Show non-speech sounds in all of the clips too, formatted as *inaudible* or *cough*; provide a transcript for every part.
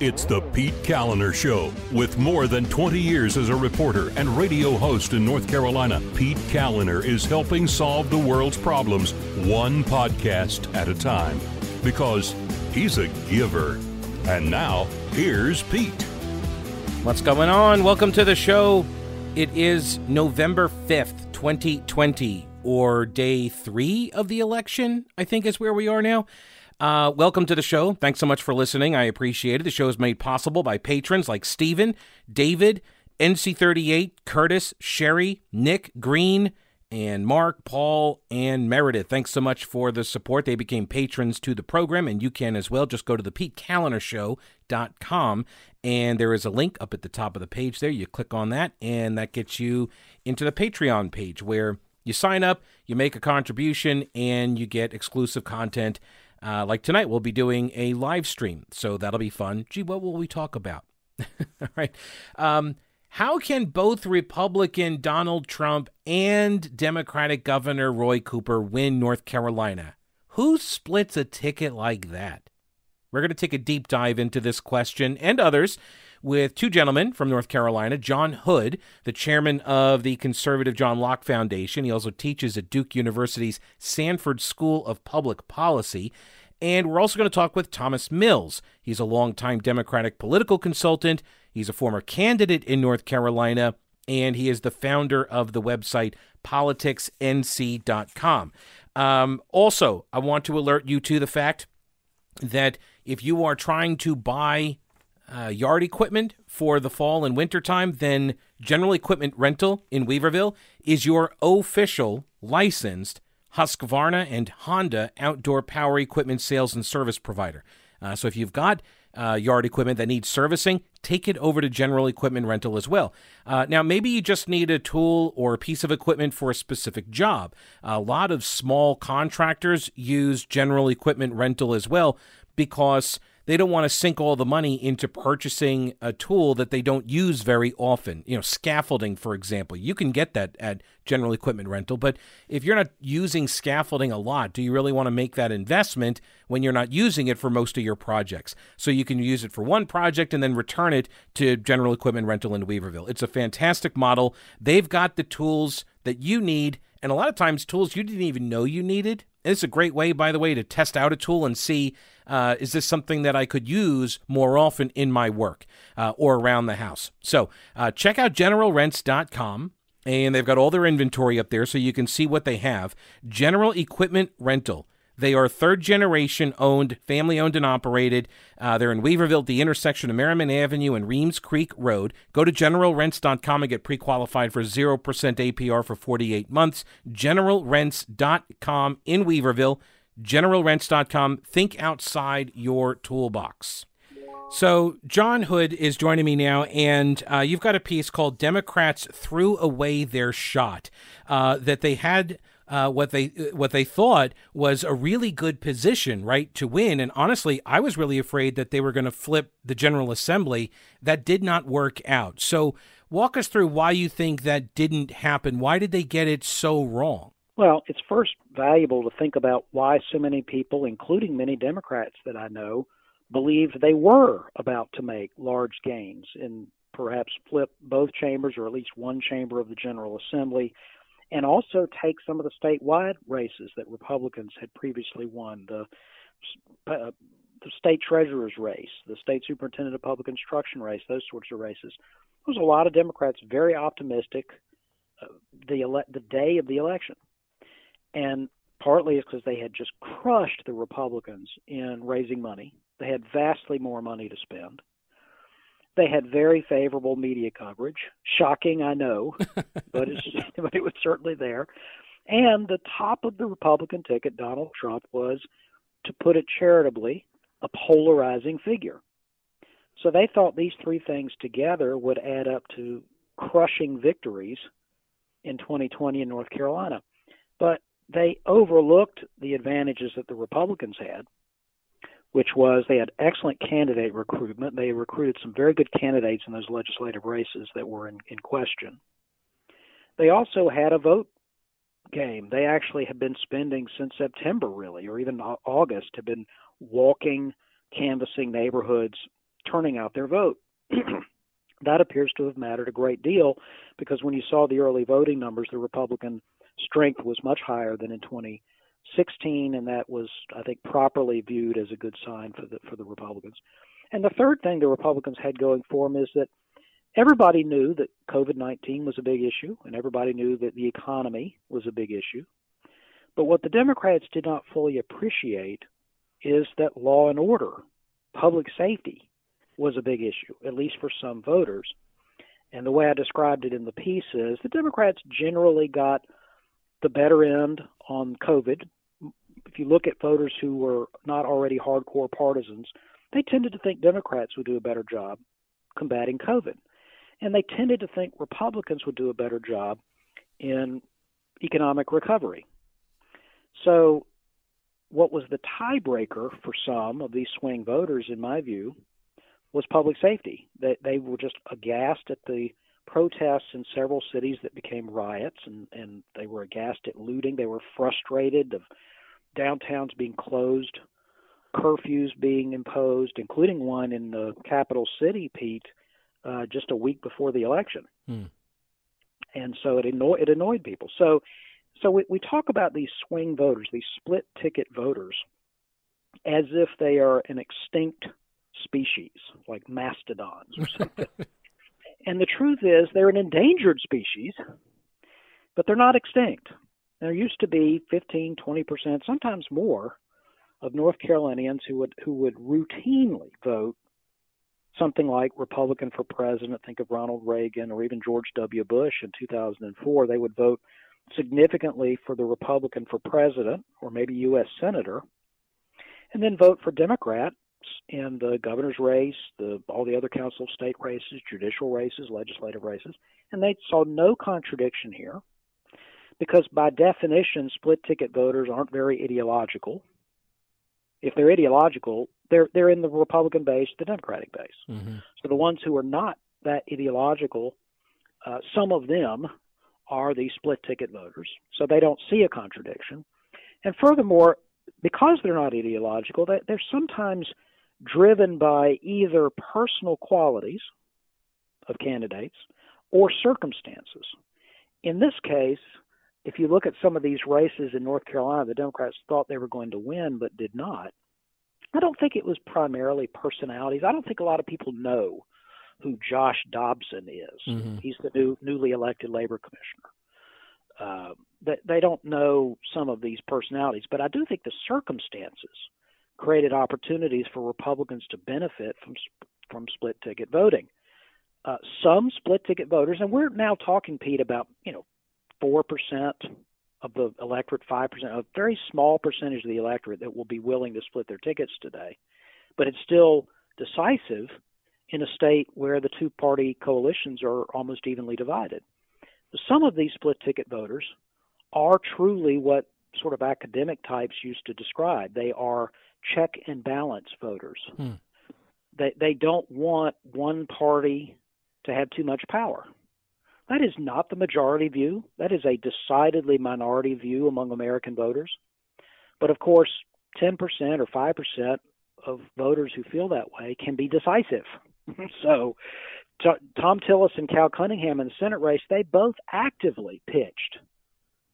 It's the Pete Kaliner Show. With more than 20 years as a reporter and radio host in North Carolina, Pete Kaliner is helping solve the world's problems one podcast at a time because he's a giver. And now, here's Pete. What's going on? Welcome to the show. It is November 5th, 2020, or day three of the election, I think is where we are now. Uh, welcome to the show. Thanks so much for listening. I appreciate it. The show is made possible by patrons like Steven, David, NC38, Curtis, Sherry, Nick, Green, and Mark, Paul, and Meredith. Thanks so much for the support. They became patrons to the program, and you can as well. Just go to the PeteKalinershow.com, and there is a link up at the top of the page there. You click on that, and that gets you into the Patreon page where you sign up, you make a contribution, and you get exclusive content uh, like tonight, we'll be doing a live stream, so that'll be fun. Gee, what will we talk about? *laughs* All right. Um, how can both Republican Donald Trump and Democratic Governor Roy Cooper win North Carolina? Who splits a ticket like that? We're going to take a deep dive into this question and others with two gentlemen from North Carolina John Hood, the chairman of the conservative John Locke Foundation. He also teaches at Duke University's Sanford School of Public Policy. And we're also going to talk with Thomas Mills. He's a longtime Democratic political consultant. He's a former candidate in North Carolina, and he is the founder of the website politicsnc.com. Um, also, I want to alert you to the fact that if you are trying to buy uh, yard equipment for the fall and winter time, then General Equipment Rental in Weaverville is your official licensed Husqvarna and Honda outdoor power equipment sales and service provider. Uh, so if you've got uh, yard equipment that needs servicing, take it over to General Equipment Rental as well. Uh, now, maybe you just need a tool or a piece of equipment for a specific job. A lot of small contractors use General Equipment Rental as well because they don't want to sink all the money into purchasing a tool that they don't use very often. You know, scaffolding, for example, you can get that at General Equipment Rental, but if you're not using scaffolding a lot, do you really want to make that investment when you're not using it for most of your projects? So you can use it for one project and then return it to General Equipment Rental in Weaverville. It's a fantastic model. They've got the tools that you need, and a lot of times tools you didn't even know you needed. And it's a great way, by the way, to test out a tool and see uh, is this something that I could use more often in my work uh, or around the house. So uh, check out generalrents.com. And they've got all their inventory up there so you can see what they have. General Equipment Rental. They are third generation owned, family owned and operated. Uh, they're in Weaverville, at the intersection of Merrimon Avenue and Reems Creek Road. Go to generalrents.com and get pre qualified for 0% APR for 48 months. Generalrents.com in Weaverville. Generalrents.com. Think outside your toolbox. So, John Hood is joining me now, and uh, you've got a piece called Democrats Threw Away Their Shot uh, that they had uh, what they what they thought was a really good position, right, to win. And honestly, I was really afraid that they were going to flip the General Assembly. That did not work out. So, walk us through why you think that didn't happen. Why did they get it so wrong? Well, it's first valuable to think about why so many people, including many Democrats that I know, believed they were about to make large gains and perhaps flip both chambers or at least one chamber of the General Assembly and also take some of the statewide races that Republicans had previously won the uh, the state treasurer's race, the state superintendent of public instruction race, those sorts of races. There was a lot of Democrats very optimistic uh, the ele- the day of the election, and partly it's because they had just crushed the Republicans in raising money. They had vastly more money to spend. They had very favorable media coverage. Shocking, I know, *laughs* but it's but it was certainly there. And the top of the Republican ticket, Donald Trump, was, to put it charitably, a polarizing figure. So they thought these three things together would add up to crushing victories in 2020 in North Carolina. But they overlooked the advantages that the Republicans had which was they had excellent candidate recruitment. They recruited some very good candidates in those legislative races that were in, in question. They also had a vote game. They actually have been spending since September, really, or even August, have been walking, canvassing neighborhoods, turning out their vote. *clears throat* that appears to have mattered a great deal because when you saw the early voting numbers, the Republican strength was much higher than in 2016, and that was, I think, properly viewed as a good sign for the for the Republicans. And the third thing the Republicans had going for them is that everybody knew that COVID 19 was a big issue, and everybody knew that the economy was a big issue. But what the Democrats did not fully appreciate is that law and order, public safety, was a big issue, at least for some voters. And the way I described it in the piece is the Democrats generally got the better end on COVID. If you look at voters who were not already hardcore partisans, they tended to think Democrats would do a better job combating COVID. And they tended to think Republicans would do a better job in economic recovery. So, what was the tiebreaker for some of these swing voters, in my view, was public safety. They, they were just aghast at the protests in several cities that became riots, and, and they were aghast at looting. They were frustrated of downtowns being closed, curfews being imposed, including one in the capital city, Pete, uh, just a week before the election. Hmm. And so it annoyed it annoyed people. So so we, we talk about these swing voters, these split ticket voters, as if they are an extinct species, like mastodons or something. *laughs* and the truth is, they're an endangered species, but they're not extinct. There used to be 15, 20 percent, sometimes more, of North Carolinians who would who would routinely vote something like Republican for president. Think of Ronald Reagan or even George W. Bush in 2004. They would vote significantly for the Republican for president or maybe U.S. senator, and then vote for Democrat in the governor's race, the all the other council of state races, judicial races, legislative races, and they saw no contradiction here because by definition split ticket voters aren't very ideological. If they're ideological, they're they're in the Republican base, the Democratic base. Mm-hmm. So the ones who are not that ideological, uh, some of them are these split ticket voters, so they don't see a contradiction. And furthermore, because they're not ideological, they, they're sometimes driven by either personal qualities of candidates or circumstances. In this case, if you look at some of these races in North Carolina, the Democrats thought they were going to win but did not. I don't think it was primarily personalities. I don't think a lot of people know who Josh Dobson is. Mm-hmm. He's the new newly elected labor commissioner. Uh, they, they don't know some of these personalities, but I do think the circumstances created opportunities for Republicans to benefit from from split ticket voting. Uh, some split ticket voters, and we're now talking, Pete, about you know four percent of the electorate, five percent, a very small percentage of the electorate that will be willing to split their tickets today, but it's still decisive in a state where the two party coalitions are almost evenly divided. Some of these split ticket voters are truly what sort of academic types used to describe. They are check and balance voters. Hmm. They they don't want one party to have too much power. That is not the majority view. That is a decidedly minority view among American voters. But of course, 10% or 5% of voters who feel that way can be decisive. *laughs* so, Thom Tillis and Cal Cunningham in the Senate race, they both actively pitched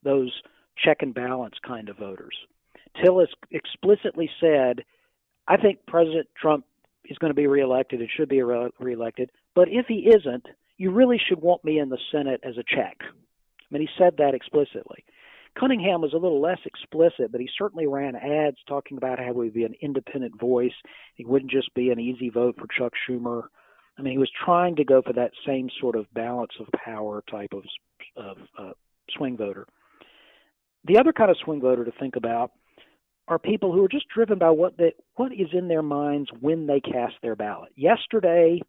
those check and balance kind of voters. Tillis explicitly said, I think President Trump is going to be reelected and should be re- reelected, but if he isn't, you really should want me in the Senate as a check. I mean, he said that explicitly. Cunningham was a little less explicit, but he certainly ran ads talking about how he would be an independent voice. He wouldn't just be an easy vote for Chuck Schumer. I mean, he was trying to go for that same sort of balance of power type of, of uh, swing voter. The other kind of swing voter to think about are people who are just driven by what they, what is in their minds when they cast their ballot. Yesterday,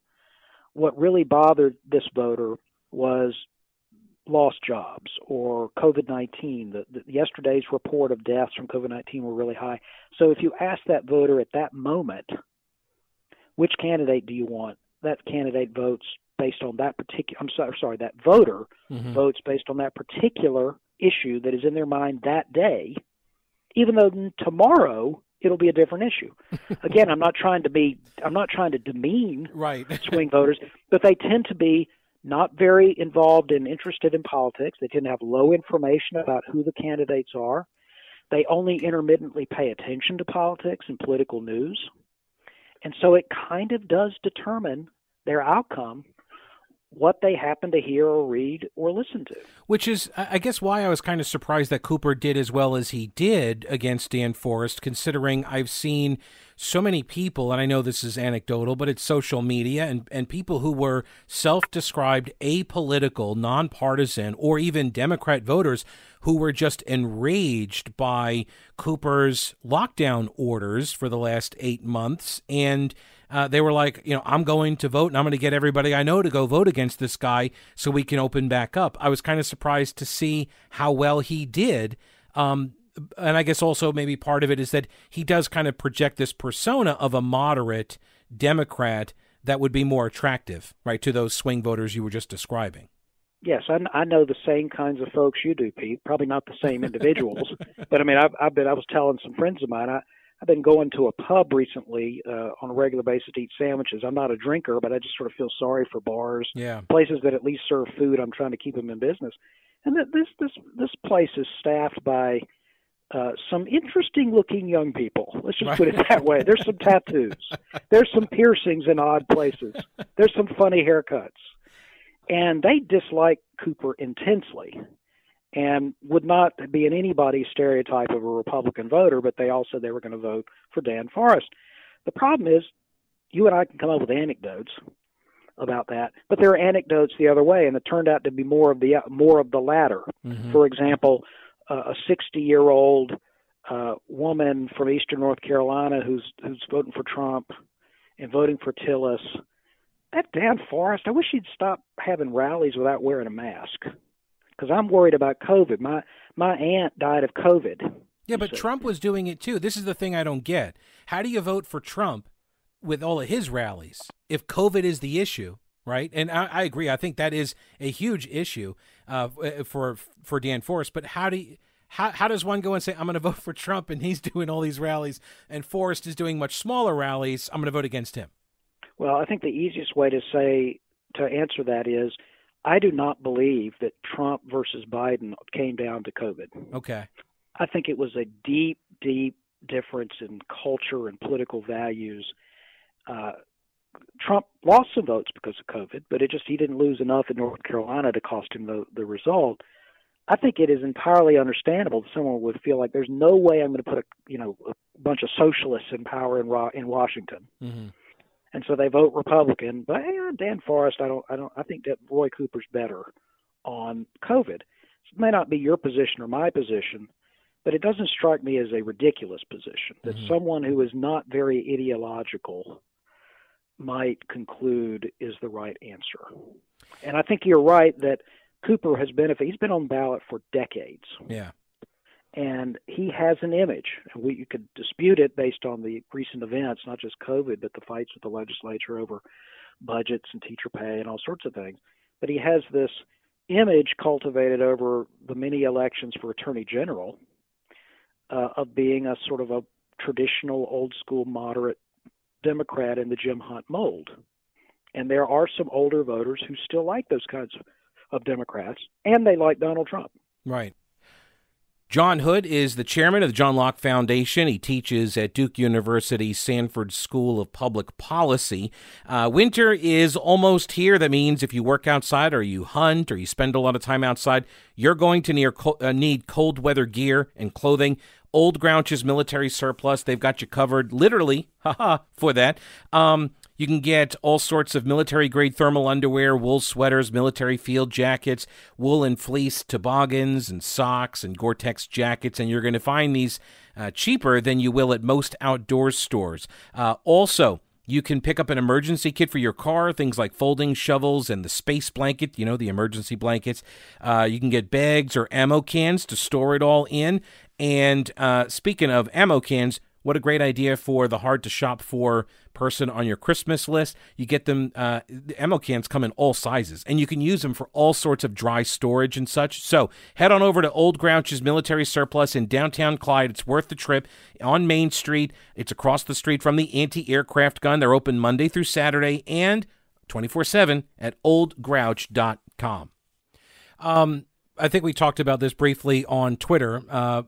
what really bothered this voter was lost jobs or COVID 19. The, the, yesterday's report of deaths from COVID 19 were really high. So if you ask that voter at that moment, which candidate do you want? That candidate votes based on that particular. I'm sorry, sorry that voter mm-hmm. votes based on that particular issue that is in their mind that day, even though tomorrow it'll be a different issue. *laughs* Again, I'm not trying to be I'm not trying to demean right. *laughs* swing voters, but they tend to be not very involved and interested in politics. They tend to have low information about who the candidates are. They only intermittently pay attention to politics and political news. And so it kind of does determine their outcome what they happen to hear or read or listen to. Which is, I guess, why I was kind of surprised that Cooper did as well as he did against Dan Forest, considering I've seen so many people, and I know this is anecdotal, but it's social media and, and people who were self described apolitical, nonpartisan, or even Democrat voters who were just enraged by Cooper's lockdown orders for the last eight months. And uh, they were like, you know, I'm going to vote and I'm going to get everybody I know to go vote against this guy so we can open back up. I was kind of surprised to see how well he did. Um, and I guess also maybe part of it is that he does kind of project this persona of a moderate Democrat that would be more attractive, right, to those swing voters you were just describing. Yes, I, I know the same kinds of folks you do, Pete. Probably not the same individuals, *laughs* but I mean, I've, I've been. I was telling some friends of mine. I, I've been going to a pub recently uh, on a regular basis to eat sandwiches. I'm not a drinker, but I just sort of feel sorry for bars, yeah. places that at least serve food. I'm trying to keep them in business, and this this this place is staffed by uh, some interesting looking young people. Let's just put it that way. There's some tattoos. There's some piercings in odd places. There's some funny haircuts. And they dislike Cooper intensely and would not be in anybody's stereotype of a Republican voter, but they all said they were going to vote for Dan Forest. The problem is, you and I can come up with anecdotes about that, but there are anecdotes the other way, and it turned out to be more of the more of the latter. Mm-hmm. For example, uh, a 60 year old uh, woman from Eastern North Carolina who's who's voting for Trump and voting for Tillis. That Dan Forest, I wish he'd stop having rallies without wearing a mask because I'm worried about COVID. My my aunt died of COVID. Yeah, but Trump was doing it too. This is the thing I don't get. How do you vote for Trump with all of his rallies if COVID is the issue? Right, and I, I agree. I think that is a huge issue uh, for for Dan Forest. But how do you, how how does one go and say I'm going to vote *laughs* for Trump and he's doing all these rallies and Forest is doing much smaller rallies? I'm going to vote against him. Well, I think the easiest way to say to answer that is I do not believe that Trump versus Biden came down to COVID. Okay. I think it was a deep, deep difference in culture and political values. Uh, Trump lost some votes because of COVID, but it just he didn't lose enough in North Carolina to cost him the the result. I think it is entirely understandable that someone would feel like there's no way I'm going to put a you know a bunch of socialists in power in in Washington. Mm-hmm and so they vote Republican. But yeah, Dan Forest, I don't, I don't, I think that Roy Cooper's better on COVID. It may not be your position or my position, but it doesn't strike me as a ridiculous position that mm-hmm. someone who is not very ideological might conclude is the right answer. And I think you're right that Cooper has been, if he's been on ballot for decades. Yeah and he has an image. And we you could dispute it based on the recent events, not just COVID, but the fights with the legislature over budgets and teacher pay and all sorts of things. But he has this image cultivated over the many elections for attorney general uh, of being a sort of a traditional, old school, moderate Democrat in the Jim Hunt mold. And there are some older voters who still like those kinds of, of Democrats, and they like Donald Trump. Right. John Hood is the chairman of the John Locke Foundation. He teaches at Duke University Sanford School of Public Policy. Uh, winter is almost here. That means if you work outside or you hunt or you spend a lot of time outside, you're going to near, uh, need cold weather gear and clothing. Old Grouch's military surplus, they've got you covered literally, *laughs* haha, for that. Um, you can get all sorts of military grade thermal underwear, wool sweaters, military field jackets, wool and fleece toboggans, and socks, and Gore Tex jackets. And you're going to find these uh, cheaper than you will at most outdoor stores. Uh, also, you can pick up an emergency kit for your car, things like folding shovels and the space blanket, you know, the emergency blankets. Uh, you can get bags or ammo cans to store it all in. And uh, speaking of ammo cans, What a great idea for the hard to shop for person on your Christmas list. You get them, uh, the ammo cans come in all sizes, and you can use them for all sorts of dry storage and such. So head on over to Old Grouch's Military Surplus in downtown Clyde. It's worth the trip on Main Street. It's across the street from the anti aircraft gun. They're open Monday through Saturday and 24 7 at oldgrouch.com. Um, I think we talked about this briefly on Twitter, uh,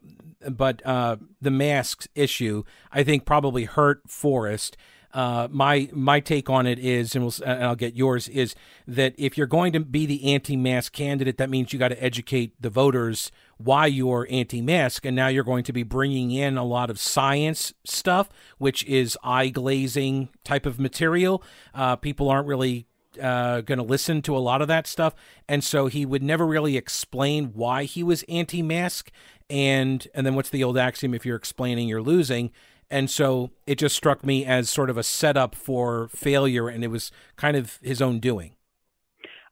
but uh, the masks issue, I think, probably hurt Forest. Uh, my my take on it is, and, we'll, and I'll get yours, is that if you're going to be the anti-mask candidate, that means you got to educate the voters why you're anti-mask, and now you're going to be bringing in a lot of science stuff, which is eye glazing type of material. Uh, people aren't really uh, going to listen to a lot of that stuff, and so he would never really explain why he was anti-mask. And and then what's the old axiom? If you're explaining, you're losing. And so it just struck me as sort of a setup for failure, and it was kind of his own doing.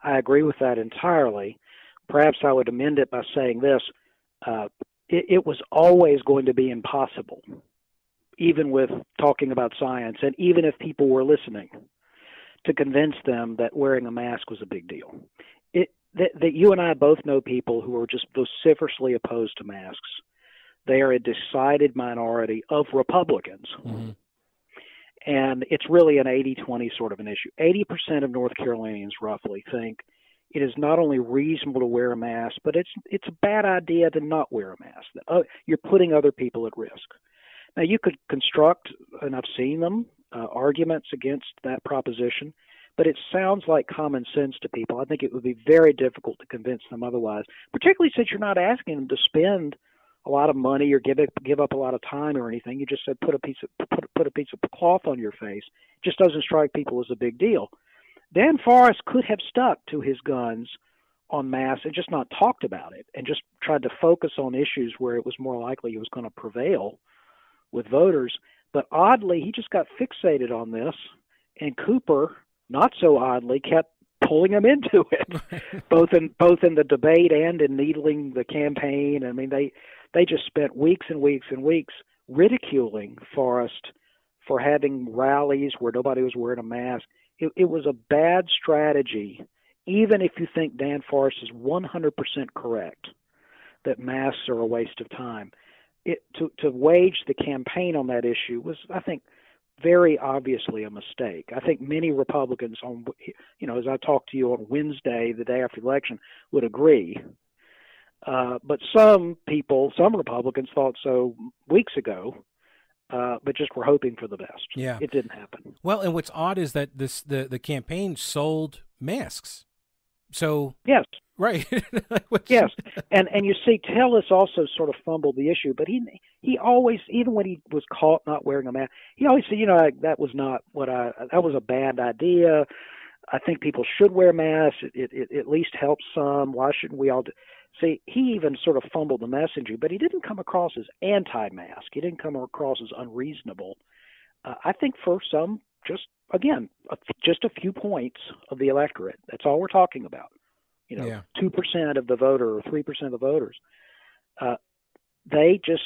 I agree with that entirely. Perhaps I would amend it by saying this uh, it, it was always going to be impossible, even with talking about science, and even if people were listening, to convince them that wearing a mask was a big deal. It, that, that you and I both know people who are just vociferously opposed to masks they are a decided minority of Republicans. Mm-hmm. And it's really an 80 20 sort of an issue. 80% of North Carolinians roughly think it is not only reasonable to wear a mask, but it's it's a bad idea to not wear a mask. Uh, you're putting other people at risk. Now you could construct, and I've seen them, uh, arguments against that proposition, but it sounds like common sense to people. I think it would be very difficult to convince them otherwise, particularly since you're not asking them to spend a lot of money or give it give up a lot of time or anything. You just said put a piece of put put a piece of cloth on your face. It just doesn't strike people as a big deal. Dan Forest could have stuck to his guns on mass and just not talked about it and just tried to focus on issues where it was more likely he was going to prevail with voters. But oddly, he just got fixated on this, and Cooper, not so oddly, kept pulling him into it, *laughs* both in both in the debate and in needling the campaign. I mean, they they just spent weeks and weeks and weeks ridiculing Forest for having rallies where nobody was wearing a mask. It, it was a bad strategy, even if you think Dan Forest is 100% correct that masks are a waste of time. It, to, to wage the campaign on that issue was, I think, very obviously a mistake. I think many Republicans on you know as I talked to you on Wednesday, the day after the election, would agree uh, but some people, some Republicans thought so weeks ago, uh, but just were hoping for the best. Yeah, it didn't happen. Well, and what's odd is that this the the campaign sold masks. So yes, right, *laughs* yes, and and you see, Tillis also sort of fumbled the issue, but he he always, even when he was caught not wearing a mask, he always said, you know, that was not what I that was a bad idea. I think people should wear masks. It, it, it at least helps some. Why shouldn't we all? Do? See, he even sort of fumbled the messaging, but he didn't come across as anti-mask. He didn't come across as unreasonable. Uh, I think for some, just again, a, just a few points of the electorate. That's all we're talking about. You know, two yeah. percent of the voter or three percent of the voters. Uh, they just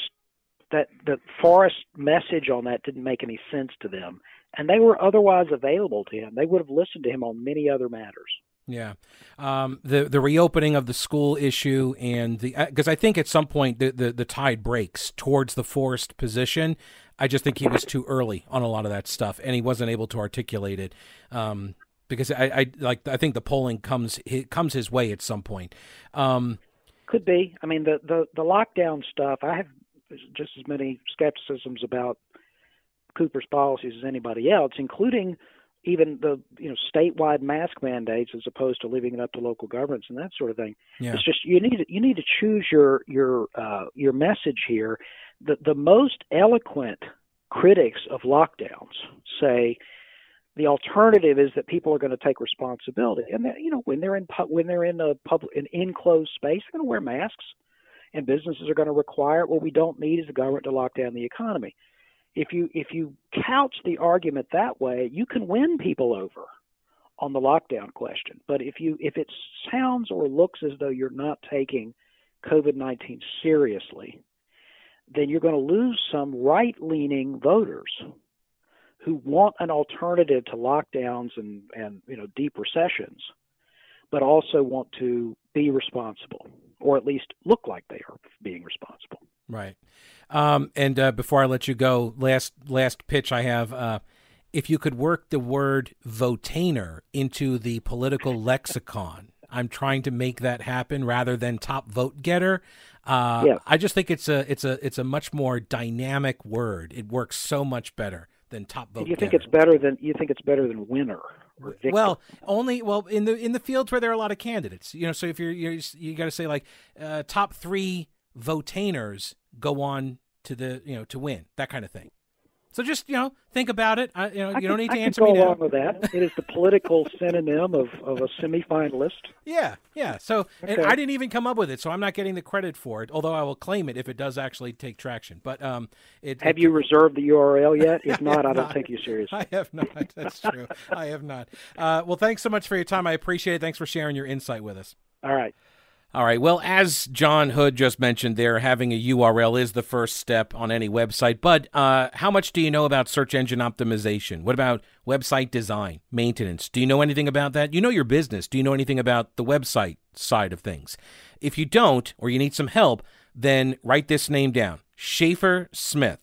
that the Forest message on that didn't make any sense to them, and they were otherwise available to him. They would have listened to him on many other matters. Yeah, um, the the reopening of the school issue and the because uh, I think at some point the, the, the tide breaks towards the Forest position. I just think he was too early on a lot of that stuff, and he wasn't able to articulate it. Um, because I, I like I think the polling comes comes his way at some point. Um, Could be. I mean the, the the lockdown stuff. I have just as many skepticisms about Cooper's policies as anybody else, including even the you know statewide mask mandates as opposed to leaving it up to local governments and that sort of thing. Yeah. It's just you need to, you need to choose your your uh, your message here. The the most eloquent critics of lockdowns say the alternative is that people are going to take responsibility, and that, you know when they're in pu- when they're in a public an enclosed space, they're going to wear masks, and businesses are going to require it. What we don't need is the government to lock down the economy if you if you couch the argument that way, you can win people over on the lockdown question. But if you if it sounds or looks as though you're not taking COVID nineteen seriously, then you're going to lose some right leaning voters who want an alternative to lockdowns and, and you know deep recessions, but also want to be responsible or at least look like they are being responsible. Right. Um, and uh, before I let you go, last last pitch I have. Uh, if you could work the word votainer into the political *laughs* lexicon, I'm trying to make that happen rather than top vote getter. Uh, yeah. I just think it's a it's a it's a much more dynamic word. It works so much better than top vote. You think getter. it's better than you think it's better than winner? Well, only well in the in the fields where there are a lot of candidates. You know, so if you're, you're you got to say like uh, top three votainers go on to the you know to win that kind of thing. So just you know think about it. I, you know I you don't need to I answer go me along now. with that. It is the political synonym of, of a semifinalist. Yeah, yeah. So okay. and I didn't even come up with it, so I'm not getting the credit for it. Although I will claim it if it does actually take traction. But um, it, have it, you *laughs* reserved the URL yet? If not, I don't not. take you seriously. I have not. *laughs* That's true. I have not. Uh, well, thanks so much for your time. I appreciate it. Thanks for sharing your insight with us. All right. All right. Well, as John Hood just mentioned there, having a URL is the first step on any website. But uh, how much do you know about search engine optimization? What about website design, maintenance? Do you know anything about that? You know your business. Do you know anything about the website side of things? If you don't, or you need some help, then write this name down Schaefer Smith.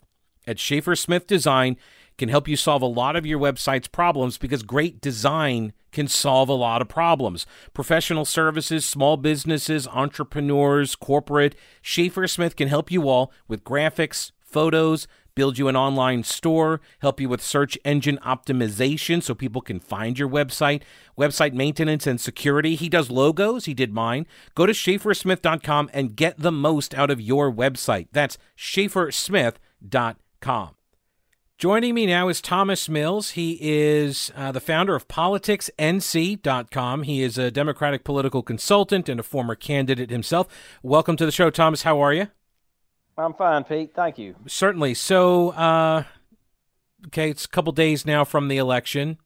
At Schaefer Smith Design, can help you solve a lot of your website's problems because great design can solve a lot of problems. Professional services, small businesses, entrepreneurs, corporate, Schaefer Smith can help you all with graphics, photos, build you an online store, help you with search engine optimization so people can find your website, website maintenance and security. He does logos, he did mine. Go to schaefersmith.com and get the most out of your website. That's schaefersmith.com. Joining me now is Thomas Mills. He is uh, the founder of PoliticsNC.com. He is a Democratic political consultant and a former candidate himself. Welcome to the show, Thomas. How are you? I'm fine, Pete. Thank you. Certainly. So, uh, okay, it's a couple days now from the election.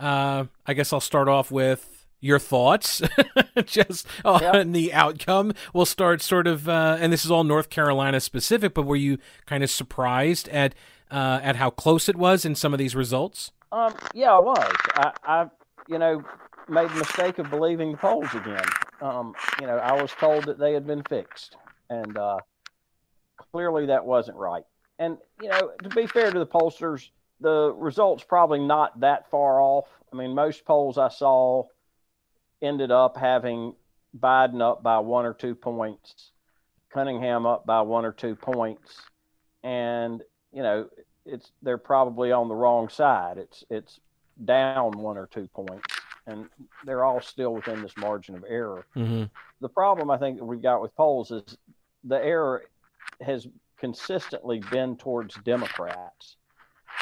Uh, I guess I'll start off with your thoughts *laughs* just on yep. the outcome. We'll start sort of, uh, and this is all North Carolina specific, but were you kind of surprised at uh, at how close it was in some of these results? Um, yeah, I was. I, I, you know, made the mistake of believing the polls again. Um, you know, I was told that they had been fixed, and uh, clearly that wasn't right. And you know, to be fair to the pollsters, the results probably not that far off. I mean, most polls I saw ended up having Biden up by one or two points, Cunningham up by one or two points, and you know, it's they're probably on the wrong side. It's it's down one or two points, and they're all still within this margin of error. Mm-hmm. The problem I think that we've got with polls is the error has consistently been towards Democrats.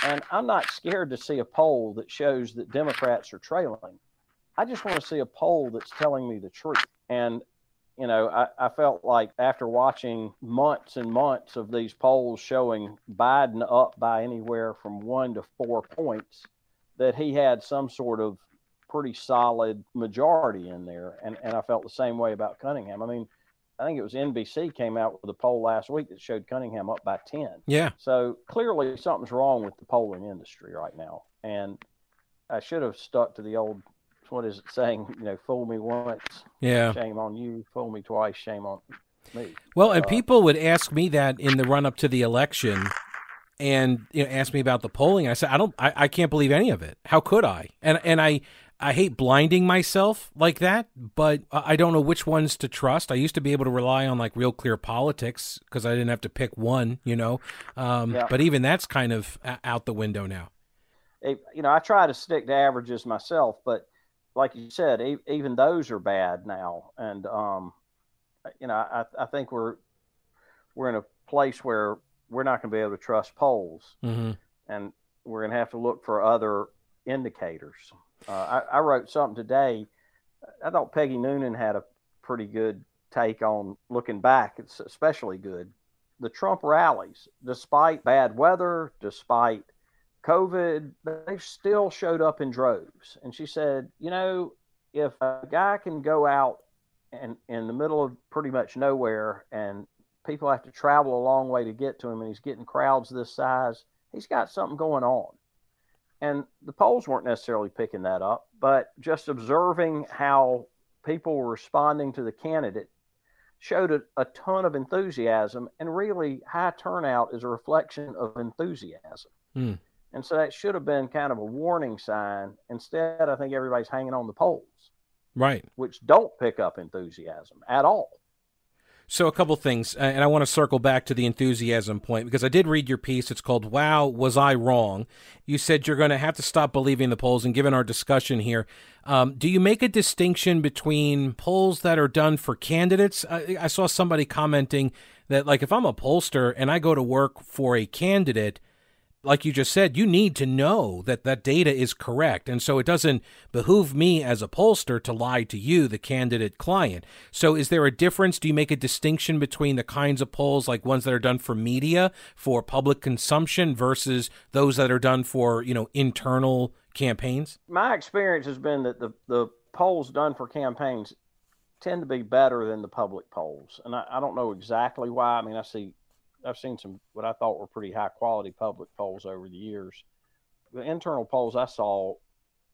And I'm not scared to see a poll that shows that Democrats are trailing. I just want to see a poll that's telling me the truth. And you know, I, I, felt like after watching months and months of these polls showing Biden up by anywhere from one to four points, that he had some sort of pretty solid majority in there. And, and I felt the same way about Cunningham. I mean, I think it was NBC came out with a poll last week that showed Cunningham up by 10. Yeah. So clearly something's wrong with the polling industry right now. And I should have stuck to the old what is it saying? You know, fool me once, yeah, shame on you. Fool me twice, shame on me. Well, and uh, people would ask me that in the run up to the election, and you know, ask me about the polling. I said, I don't, I, I can't believe any of it. How could I? And and I. I hate blinding myself like that, but I don't know which ones to trust. I used to be able to rely on like real clear politics because I didn't have to pick one, you know. Um, yeah. But even that's kind of out the window now. It, you know, I try to stick to averages myself, but like you said, e- even those are bad now. And um, you know, I, I think we're we're in a place where we're not going to be able to trust polls, mm-hmm. and we're going to have to look for other indicators. Uh, I, I wrote something today. I thought Peggy Noonan had a pretty good take on looking back. It's especially good. The Trump rallies, despite bad weather, despite COVID, they still showed up in droves. And she said, you know, if a guy can go out and in the middle of pretty much nowhere and people have to travel a long way to get to him, and he's getting crowds this size. He's got something going on. And the polls weren't necessarily picking that up, but just observing how people were responding to the candidate showed a, a, ton of enthusiasm, and really high turnout is a reflection of enthusiasm. Mm. And so that should have been kind of a warning sign. Instead, I think everybody's hanging on the polls, right? Which don't pick up enthusiasm at all. So, a couple things, and I want to circle back to the enthusiasm point because I did read your piece. It's called Wow, Was I Wrong? You said you're going to have to stop believing the polls, and given our discussion here, um, do you make a distinction between polls that are done for candidates? I, I saw somebody commenting that, like, if I'm a pollster and I go to work for a candidate, like you just said, you need to know that that data is correct. And so it doesn't behoove me as a pollster to lie to you, the candidate client. So is there a difference? Do you make a distinction between the kinds of polls, like ones that are done for media, for public consumption, versus those that are done for, you know, internal campaigns? My experience has been that the, the polls done for campaigns tend to be better than the public polls. And I, I don't know exactly why. I mean, I see I've seen some what I thought were pretty high quality public polls over the years. The internal polls I saw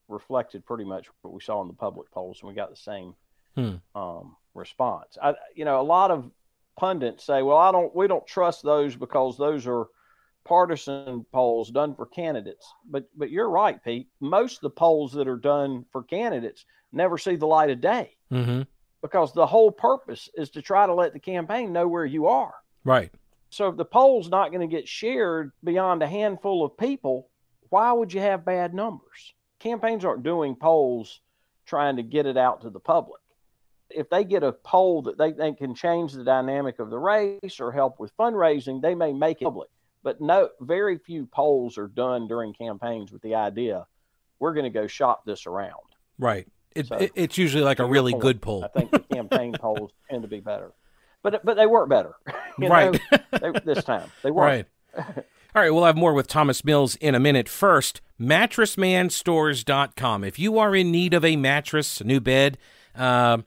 reflected pretty much what we saw in the public polls, and we got the same hmm. um, response. I, you know, a lot of pundits say, "Well, I don't, we don't trust those because those are partisan polls done for candidates." But, but you're right, Pete. Most of the polls that are done for candidates never see the light of day mm-hmm. because the whole purpose is to try to let the campaign know where you are. Right. So if the poll's not going to get shared beyond a handful of people, why would you have bad numbers? Campaigns aren't doing polls trying to get it out to the public. If they get a poll that they think can change the dynamic of the race or help with fundraising, they may make it public. But no, very few polls are done during campaigns with the idea we're going to go shop this around. Right. It, so, it, it's usually like a really point, good poll. I think the campaign *laughs* polls tend to be better but but they work better. *laughs* right. they, this time they work. Right. All right, we'll have more with Thomas Mills in a minute. First, mattressmanstores.com. If you are in need of a mattress, a new bed, uh,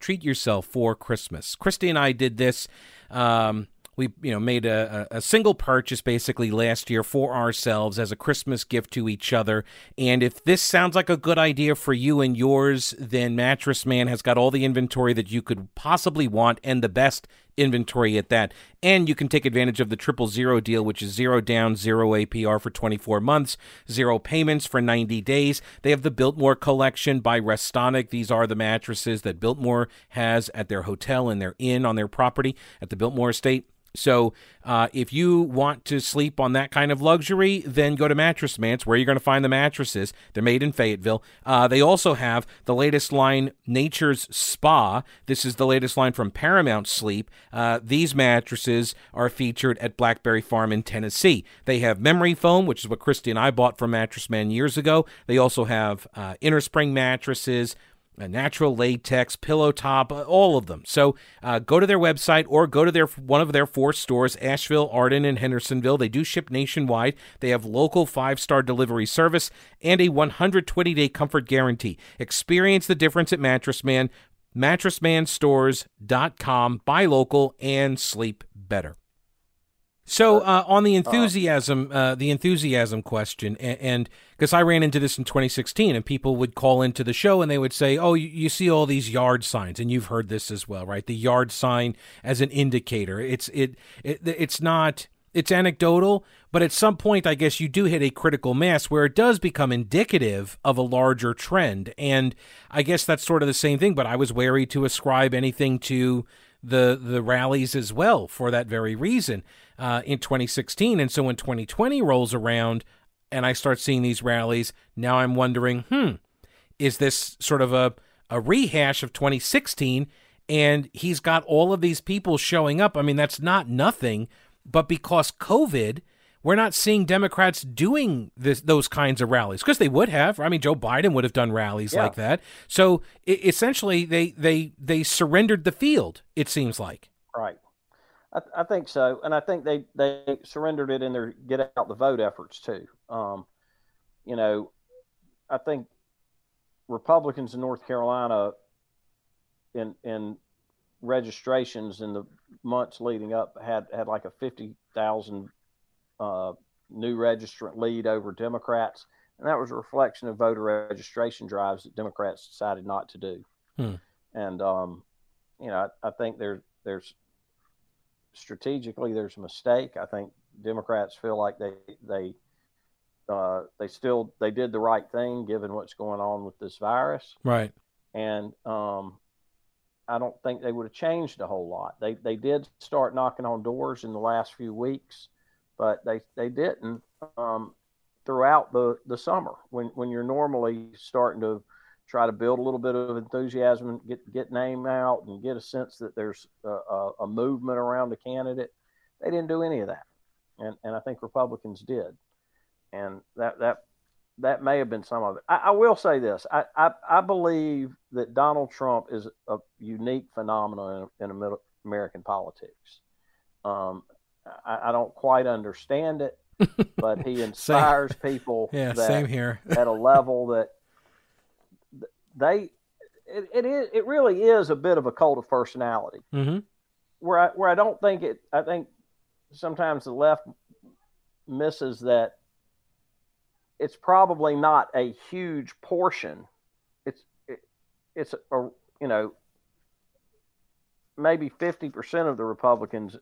treat yourself for Christmas. Christy and I did this. Um, we you know made a, a single purchase basically last year for ourselves as a Christmas gift to each other. And if this sounds like a good idea for you and yours, then Mattress Man has got all the inventory that you could possibly want and the best inventory at that. And you can take advantage of the triple zero deal, which is zero down, zero APR for 24 months, zero payments for 90 days. They have the Biltmore collection by Restonic. These are the mattresses that Biltmore has at their hotel and their inn on their property at the Biltmore estate. So, uh, if you want to sleep on that kind of luxury, then go to Mattress Man. It's where you're going to find the mattresses. They're made in Fayetteville. Uh, they also have the latest line, Nature's Spa. This is the latest line from Paramount Sleep. Uh, these mattresses are featured at Blackberry Farm in Tennessee. They have memory foam, which is what Christy and I bought from Mattress Man years ago. They also have uh, inner spring mattresses a natural latex, pillow top, uh, all of them. So uh, go to their website or go to their one of their four stores, Asheville, Arden, and Hendersonville. They do ship nationwide. They have local five star delivery service and a 120 day comfort guarantee. Experience the difference at Mattress Man. MattressManStores.com. Buy local and sleep better. So uh, on the enthusiasm, uh, the enthusiasm question, and because I ran into this in 2016, and people would call into the show and they would say, "Oh, you, you, see all these yard signs, and you've heard this as well, right? The yard sign as an indicator. It's it, it it's not." It's anecdotal, but at some point, I guess you do hit a critical mass where it does become indicative of a larger trend. And I guess that's sort of the same thing, but I was wary to ascribe anything to the the rallies as well for that very reason uh, in 2016. And so when 2020 rolls around and I start seeing these rallies, now I'm wondering, hmm, is this sort of a, a rehash of 2016? And he's got all of these people showing up. I mean, that's not nothing, but because COVID, we're not seeing Democrats doing this, those kinds of rallies because they would have. I mean, Joe Biden would have done rallies yeah. like that. So it, essentially, they they they surrendered the field. It seems like. Right. I, I, think so, and I think they they surrendered it in their get out the vote efforts too. Um, you know, I think Republicans in North Carolina in in registrations in the months leading up had had like a fifty thousand uh, new registrant lead over Democrats, and that was a reflection of voter registration drives that Democrats decided not to do. Hmm. And um, you know, I, I think there's there's strategically there's a mistake. I think Democrats feel like they they uh, they still they did the right thing given what's going on with this virus, Right. and um, I don't think they would have changed a whole lot. They they did start knocking on doors in the last few weeks, but they they didn't um, throughout the the summer when when you're normally starting to try to build a little bit of enthusiasm and get get name out and get a sense that there's a, a, movement around the candidate. They didn't do any of that, and and I think Republicans did, and that that that may have been some of it. I, I will say this: I, I, I believe that Donald Trump is a unique phenomenon in, in American politics. Um, I, I, don't quite understand it, *laughs* but he inspires people. Yeah, that, same here. at a level that they it, it is it really is a bit of a cult of personality. Mm-hmm. Where I where I don't think it. I think sometimes the left misses that it's probably not a huge portion. It's it, it's a you know maybe fifty percent of the Republicans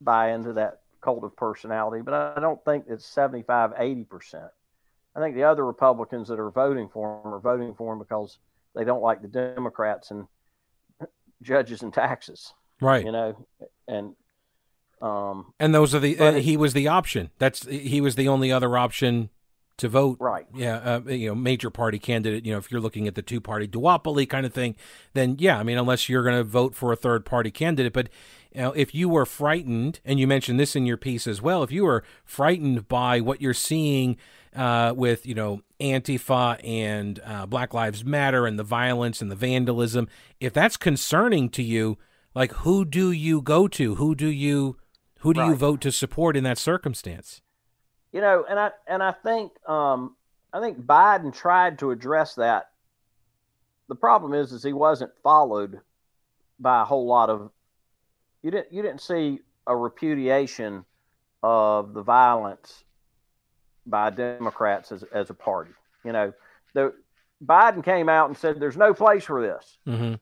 buy into that cult of personality, but I don't think it's 75, 80 percent. I think the other Republicans that are voting for him are voting for him because they don't like the Democrats and judges and taxes, Right. you know, and um, And those are the uh, he was the option. That's he was the only other option to vote. right, Yeah, uh, you know, major party candidate. You know, if you're looking at the two party duopoly kind of thing, then yeah, I mean, unless you're going to vote for a third party candidate, but you know, if you were frightened, and you mentioned this in your piece as well, if you were frightened by what you're seeing uh, with you know Antifa and uh, Black Lives Matter and the violence and the vandalism, if that's concerning to you, like who do you go to? Who do you who do you vote to support in that circumstance? you know, and I and I think um, I think Biden tried to address that. The problem is, is he wasn't followed by a whole lot of. You didn't you didn't see a repudiation of the violence by Democrats as as a party. You know, the Biden came out and said, "There's no place for this." Mm-hmm.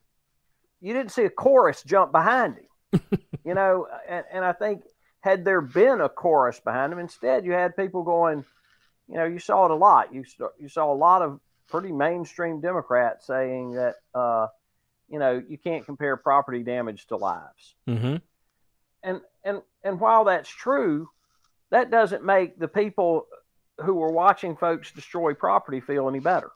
you didn't see a chorus jump behind him. *laughs* you know, and, and I think had there been a chorus behind him, instead you had people going, you know, you saw it a lot. You saw, you saw a lot of pretty mainstream Democrats saying that, uh, you know, you can't compare property damage to lives. Mm-hmm. And and and while that's true, that doesn't make the people who were watching folks destroy property feel any better.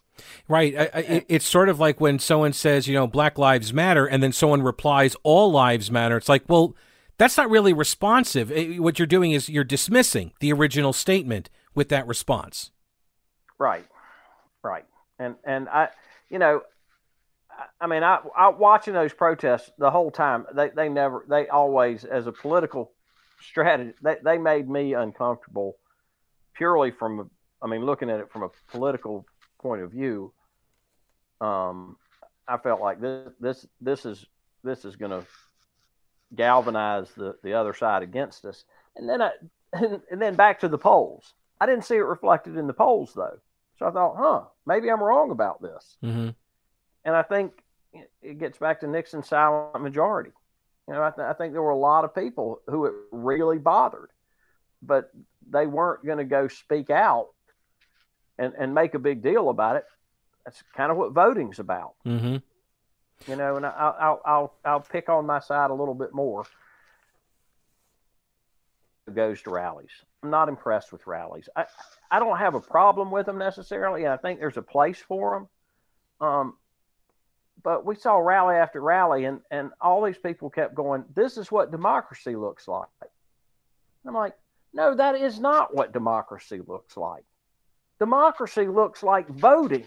Right. I, I, it- it's sort of like when someone says, you know, Black Lives Matter, and then someone replies, All lives matter. It's like, well, that's not really responsive. It- what you're doing is you're dismissing the original statement with that response. Right, right, and and I, you know, I, I mean, I, I watching those protests the whole time. They they never, they always, as a political strategy, they they made me uncomfortable, purely from, I mean, looking at it from a political point of view. Um, I felt like this this this is this is going to galvanize the the other side against us, and then I and, *laughs* and then back to the polls. I didn't see it reflected in the polls though. So I thought, huh, maybe I'm wrong about this. Mm-hmm. And I think it gets back to Nixon's silent majority. You know, I, th- I think there were a lot of people who it really bothered, but they weren't going to go speak out and, and make a big deal about it. That's kind of what voting's about, Mm-hmm. you know. And I'll, I'll I'll I'll pick on my side a little bit more. Goes to rallies. I'm not impressed with rallies. I I don't have a problem with them necessarily, I think there's a place for them. Um, but we saw rally after rally, and and all these people kept going. This is what democracy looks like. I'm like, no, that is not what democracy looks like. Democracy looks like voting.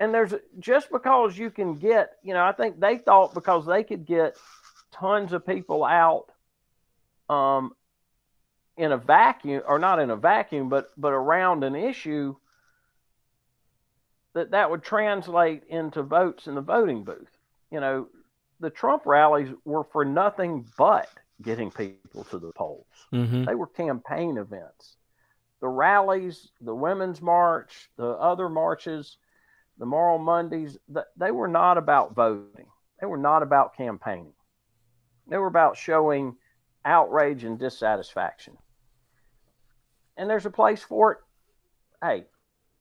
And there's just because you can get, you know, I think they thought because they could get tons of people out um, in a vacuum, or not in a vacuum, but but around an issue that that would translate into votes in the voting booth. You know, the Trump rallies were for nothing but getting people to the polls. Mm-hmm. They were campaign events. The rallies, the Women's March, the other marches, the Moral Mondays, they were not about voting. They were not about campaigning. They were about showing outrage and dissatisfaction. And there's a place for it. Hey,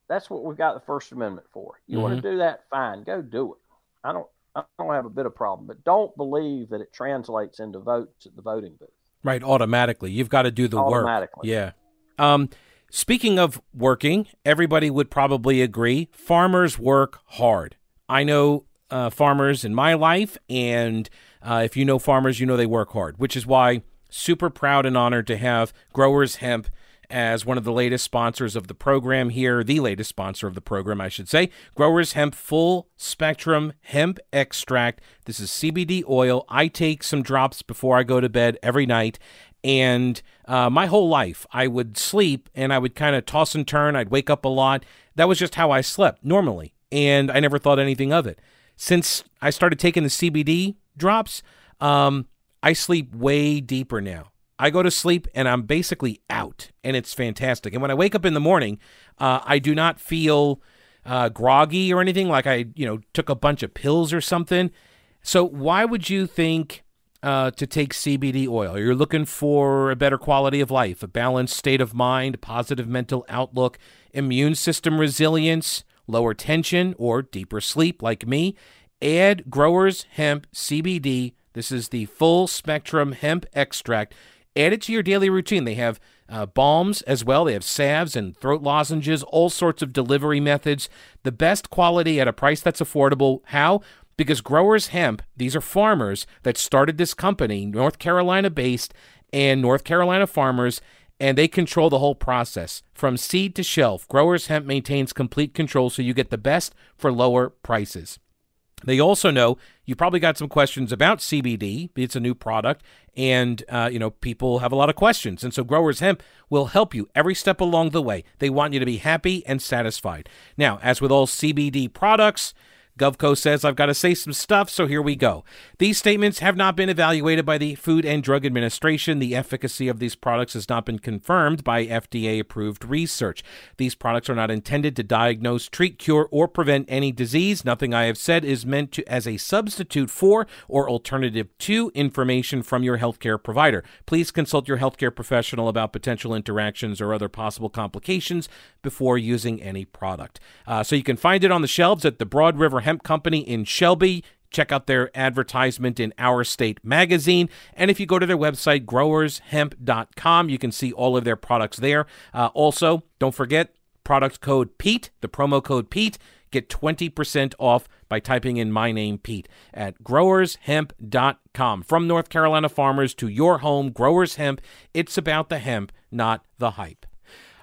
that's what we've got the First Amendment for. You mm-hmm. want to do that? Fine, go do it. I don't. I don't have a bit of problem, but don't believe that it translates into votes at the voting booth. Right, automatically. You've got to do the work. Yeah. Um, speaking of working, everybody would probably agree farmers work hard. I know uh, farmers in my life, and uh, if you know farmers, you know they work hard, which is why super proud and honored to have Growers Hemp as one of the latest sponsors of the program here, the latest sponsor of the program, I should say. Growers Hemp Full Spectrum Hemp Extract. This is CBD oil. I take some drops before I go to bed every night. And uh, my whole life, I would sleep and I would kind of toss and turn. I'd wake up a lot. That was just how I slept normally. And I never thought anything of it. Since I started taking the CBD drops, um, I sleep way deeper now. I go to sleep and I'm basically out, and it's fantastic. And when I wake up in the morning, uh, I do not feel uh, groggy or anything like I, you know, took a bunch of pills or something. So why would you think uh, to take CBD oil? You're looking for a better quality of life, a balanced state of mind, positive mental outlook, immune system resilience, lower tension, or deeper sleep, like me. Add Growers Hemp CBD. This is the full spectrum hemp extract Add it to your daily routine. They have uh, balms as well. They have salves and throat lozenges, all sorts of delivery methods. The best quality at a price that's affordable. How? Because Growers Hemp, these are farmers that started this company, North Carolina based, and North Carolina farmers, and they control the whole process from seed to shelf. Growers Hemp maintains complete control so you get the best for lower prices. They also know you probably got some questions about CBD. It's a new product, and uh, you know people have a lot of questions, and so Growers Hemp will help you every step along the way. They want you to be happy and satisfied. Now, as with all CBD products, GovCo says I've got to say some stuff, so here we go. These statements have not been evaluated by the Food and Drug Administration. The efficacy of these products has not been confirmed by FDA approved research. These products are not intended to diagnose, treat, cure, or prevent any disease. Nothing I have said is meant to as a substitute for or alternative to information from your healthcare provider. Please consult your healthcare professional about potential interactions or other possible complications before using any product. Uh, so you can find it on the shelves at the Broad River Hemp Company in Shelby. Check out their advertisement in Our State magazine. And if you go to their website, growershemp.com, you can see all of their products there. Uh, also, don't forget product code Pete, the promo code Pete. Get 20% off by typing in my name, Pete, at growershemp.com. From North Carolina farmers to your home, Growers Hemp. It's about the hemp, not the hype.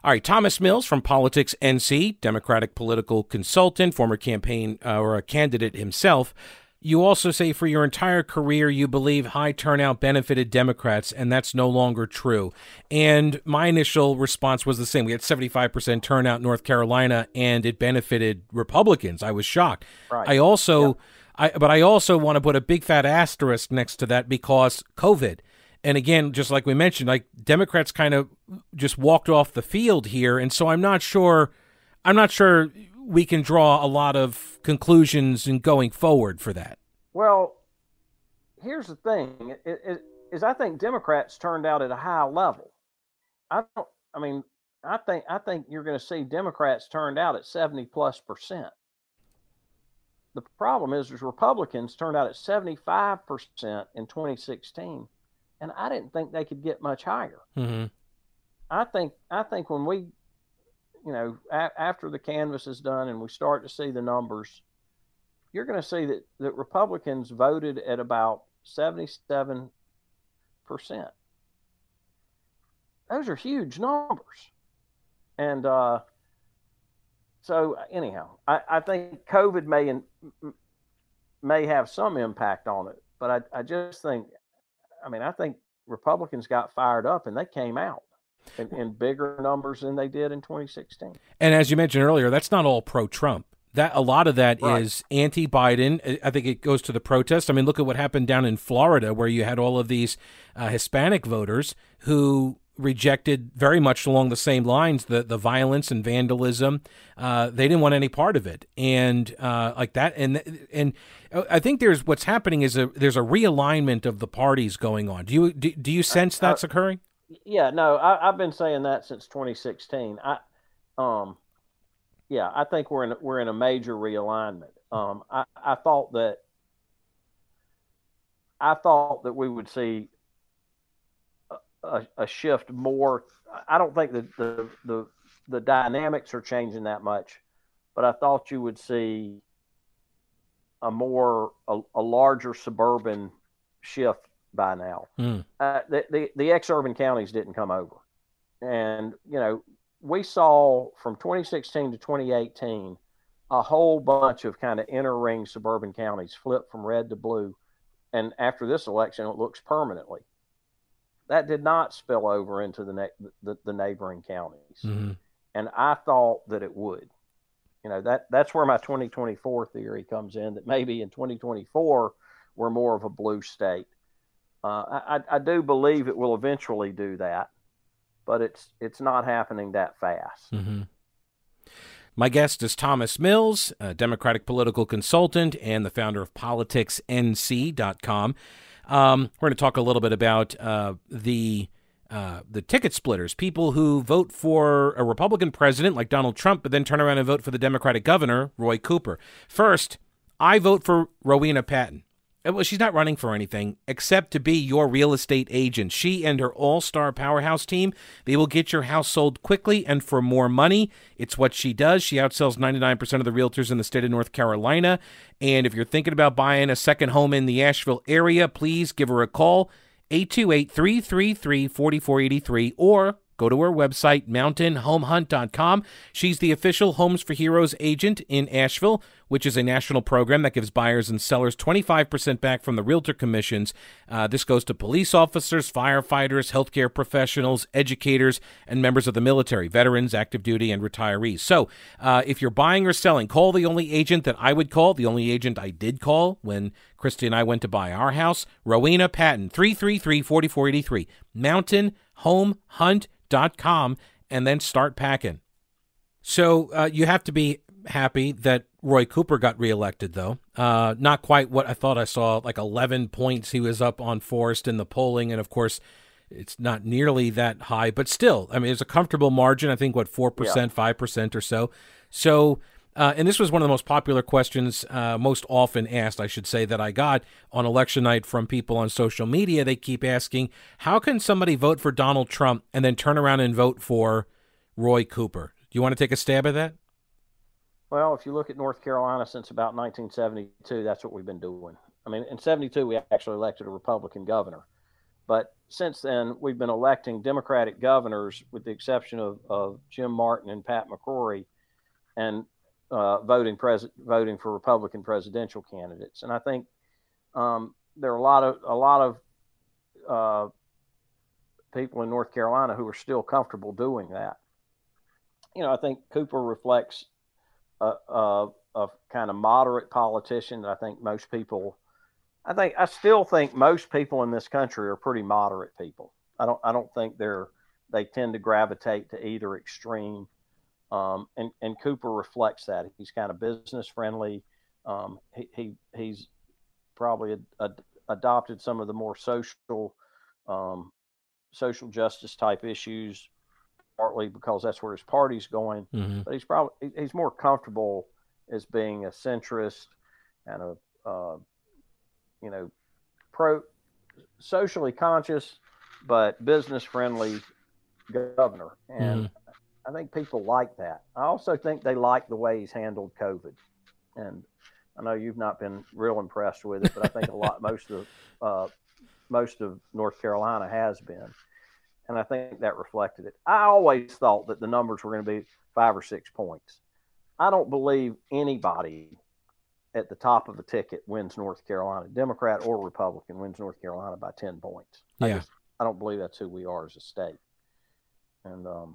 All right, Thomas Mills from Politics NC, Democratic political consultant, former campaign uh, or a candidate himself. You also say for your entire career you believe high turnout benefited Democrats, and that's no longer true. And my initial response was the same. We had 75% turnout in North Carolina, and it benefited Republicans. I was shocked. Right. I also, yep. I, but I also want to put a big fat asterisk next to that because COVID. And again, just like we mentioned, like Democrats kind of just walked off the field here, and so I'm not sure. I'm not sure we can draw a lot of conclusions in going forward for that. Well, here's the thing: it, it, is I think Democrats turned out at a high level. I don't. I mean, I think I think you're going to see Democrats turned out at 70 plus percent. The problem is, is Republicans turned out at 75 percent in 2016 and I didn't think they could get much higher. Mm-hmm. I think I think when we, you know, a- after the canvass is done and we start to see the numbers, you're going to see that that Republicans voted at about seventy-seven percent. Those are huge numbers, and uh, so anyhow, I, I think COVID may in, may have some impact on it, but I, I just think I mean, I think Republicans got fired up and they came out in, in bigger numbers than they did in 2016. And as you mentioned earlier, that's not all pro Trump. That a lot of that right. is anti-Biden. I think it goes to the protest. I mean, look at what happened down in Florida, where you had all of these uh, Hispanic voters who rejected very much along the same lines the the violence and vandalism. Uh, they didn't want any part of it, and uh, like that. And and I think there's what's happening is a there's a realignment of the parties going on. Do you do, do you sense that's occurring? Yeah, no, I, have been saying that since 2016. I um, yeah, I think we're in we're in a major realignment. Um, I, I thought that I thought that we would see a, a shift more. I don't think that the, the the dynamics are changing that much, but I thought you would see a more a, a larger suburban shift by now. Mm. Uh, the, the the ex-urban counties didn't come over, and you know we saw from 2016 to 2018 a whole bunch of kind of inner ring suburban counties flip from red to blue, and after this election, it looks permanently that did not spill over into the, ne- the, the neighboring counties. Mm-hmm. And I thought that it would. You know, that that's where my 2024 theory comes in that maybe in 2024 we're more of a blue state. Uh, I, I do believe it will eventually do that, but it's it's not happening that fast. Mm-hmm. My guest is Thomas Mills, a Democratic political consultant and the founder of PoliticsNC.com. Um, we're going to talk a little bit about uh, the uh, the ticket splitters, people who vote for a Republican president like Donald Trump, but then turn around and vote for the Democratic governor, Roy Cooper. First, I vote for Rowena Patton. Uh, well, she's not running for anything except to be your real estate agent. She and her all star powerhouse team, they will get your house sold quickly and for more money. It's what she does. She outsells 99% of the realtors in the state of North Carolina. And if you're thinking about buying a second home in the Asheville area, please give her a call 828 333 4483 or Go to her website, mountainhomehunt.com. She's the official Homes for Heroes agent in Asheville, which is a national program that gives buyers and sellers 25% back from the realtor commissions. Uh, this goes to police officers, firefighters, healthcare professionals, educators, and members of the military, veterans, active duty, and retirees. So uh, if you're buying or selling, call the only agent that I would call, the only agent I did call when Christy and I went to buy our house, Rowena Patton, 333 4483. Mountain Home Hunt com and then start packing. So uh, you have to be happy that Roy Cooper got reelected, though. Uh, not quite what I thought I saw, like 11 points he was up on Forest in the polling. And of course, it's not nearly that high, but still, I mean, it's a comfortable margin. I think, what, 4%, yeah. 5% or so. So uh, and this was one of the most popular questions, uh, most often asked, I should say, that I got on election night from people on social media. They keep asking, how can somebody vote for Donald Trump and then turn around and vote for Roy Cooper? Do you want to take a stab at that? Well, if you look at North Carolina since about 1972, that's what we've been doing. I mean, in 72, we actually elected a Republican governor. But since then, we've been electing Democratic governors, with the exception of, of Jim Martin and Pat McCrory. And uh, voting pres- voting for Republican presidential candidates, and I think um, there are a lot of a lot of uh, people in North Carolina who are still comfortable doing that. You know, I think Cooper reflects a, a, a kind of moderate politician. I think most people, I think I still think most people in this country are pretty moderate people. I don't I don't think they're they tend to gravitate to either extreme. Um, and, and Cooper reflects that. He's kind of business friendly. Um, he, he, he's probably adopted some of the more social um, social justice type issues, partly because that's where his party's going. Mm-hmm. But he's probably he's more comfortable as being a centrist and a uh, you know pro socially conscious but business friendly governor. And mm-hmm. I think people like that. I also think they like the way he's handled COVID, and I know you've not been real impressed with it, but I think a lot, *laughs* most of uh, most of North Carolina has been, and I think that reflected it. I always thought that the numbers were going to be five or six points. I don't believe anybody at the top of the ticket wins North Carolina, Democrat or Republican wins North Carolina by ten points. Yeah. I, just, I don't believe that's who we are as a state, and um,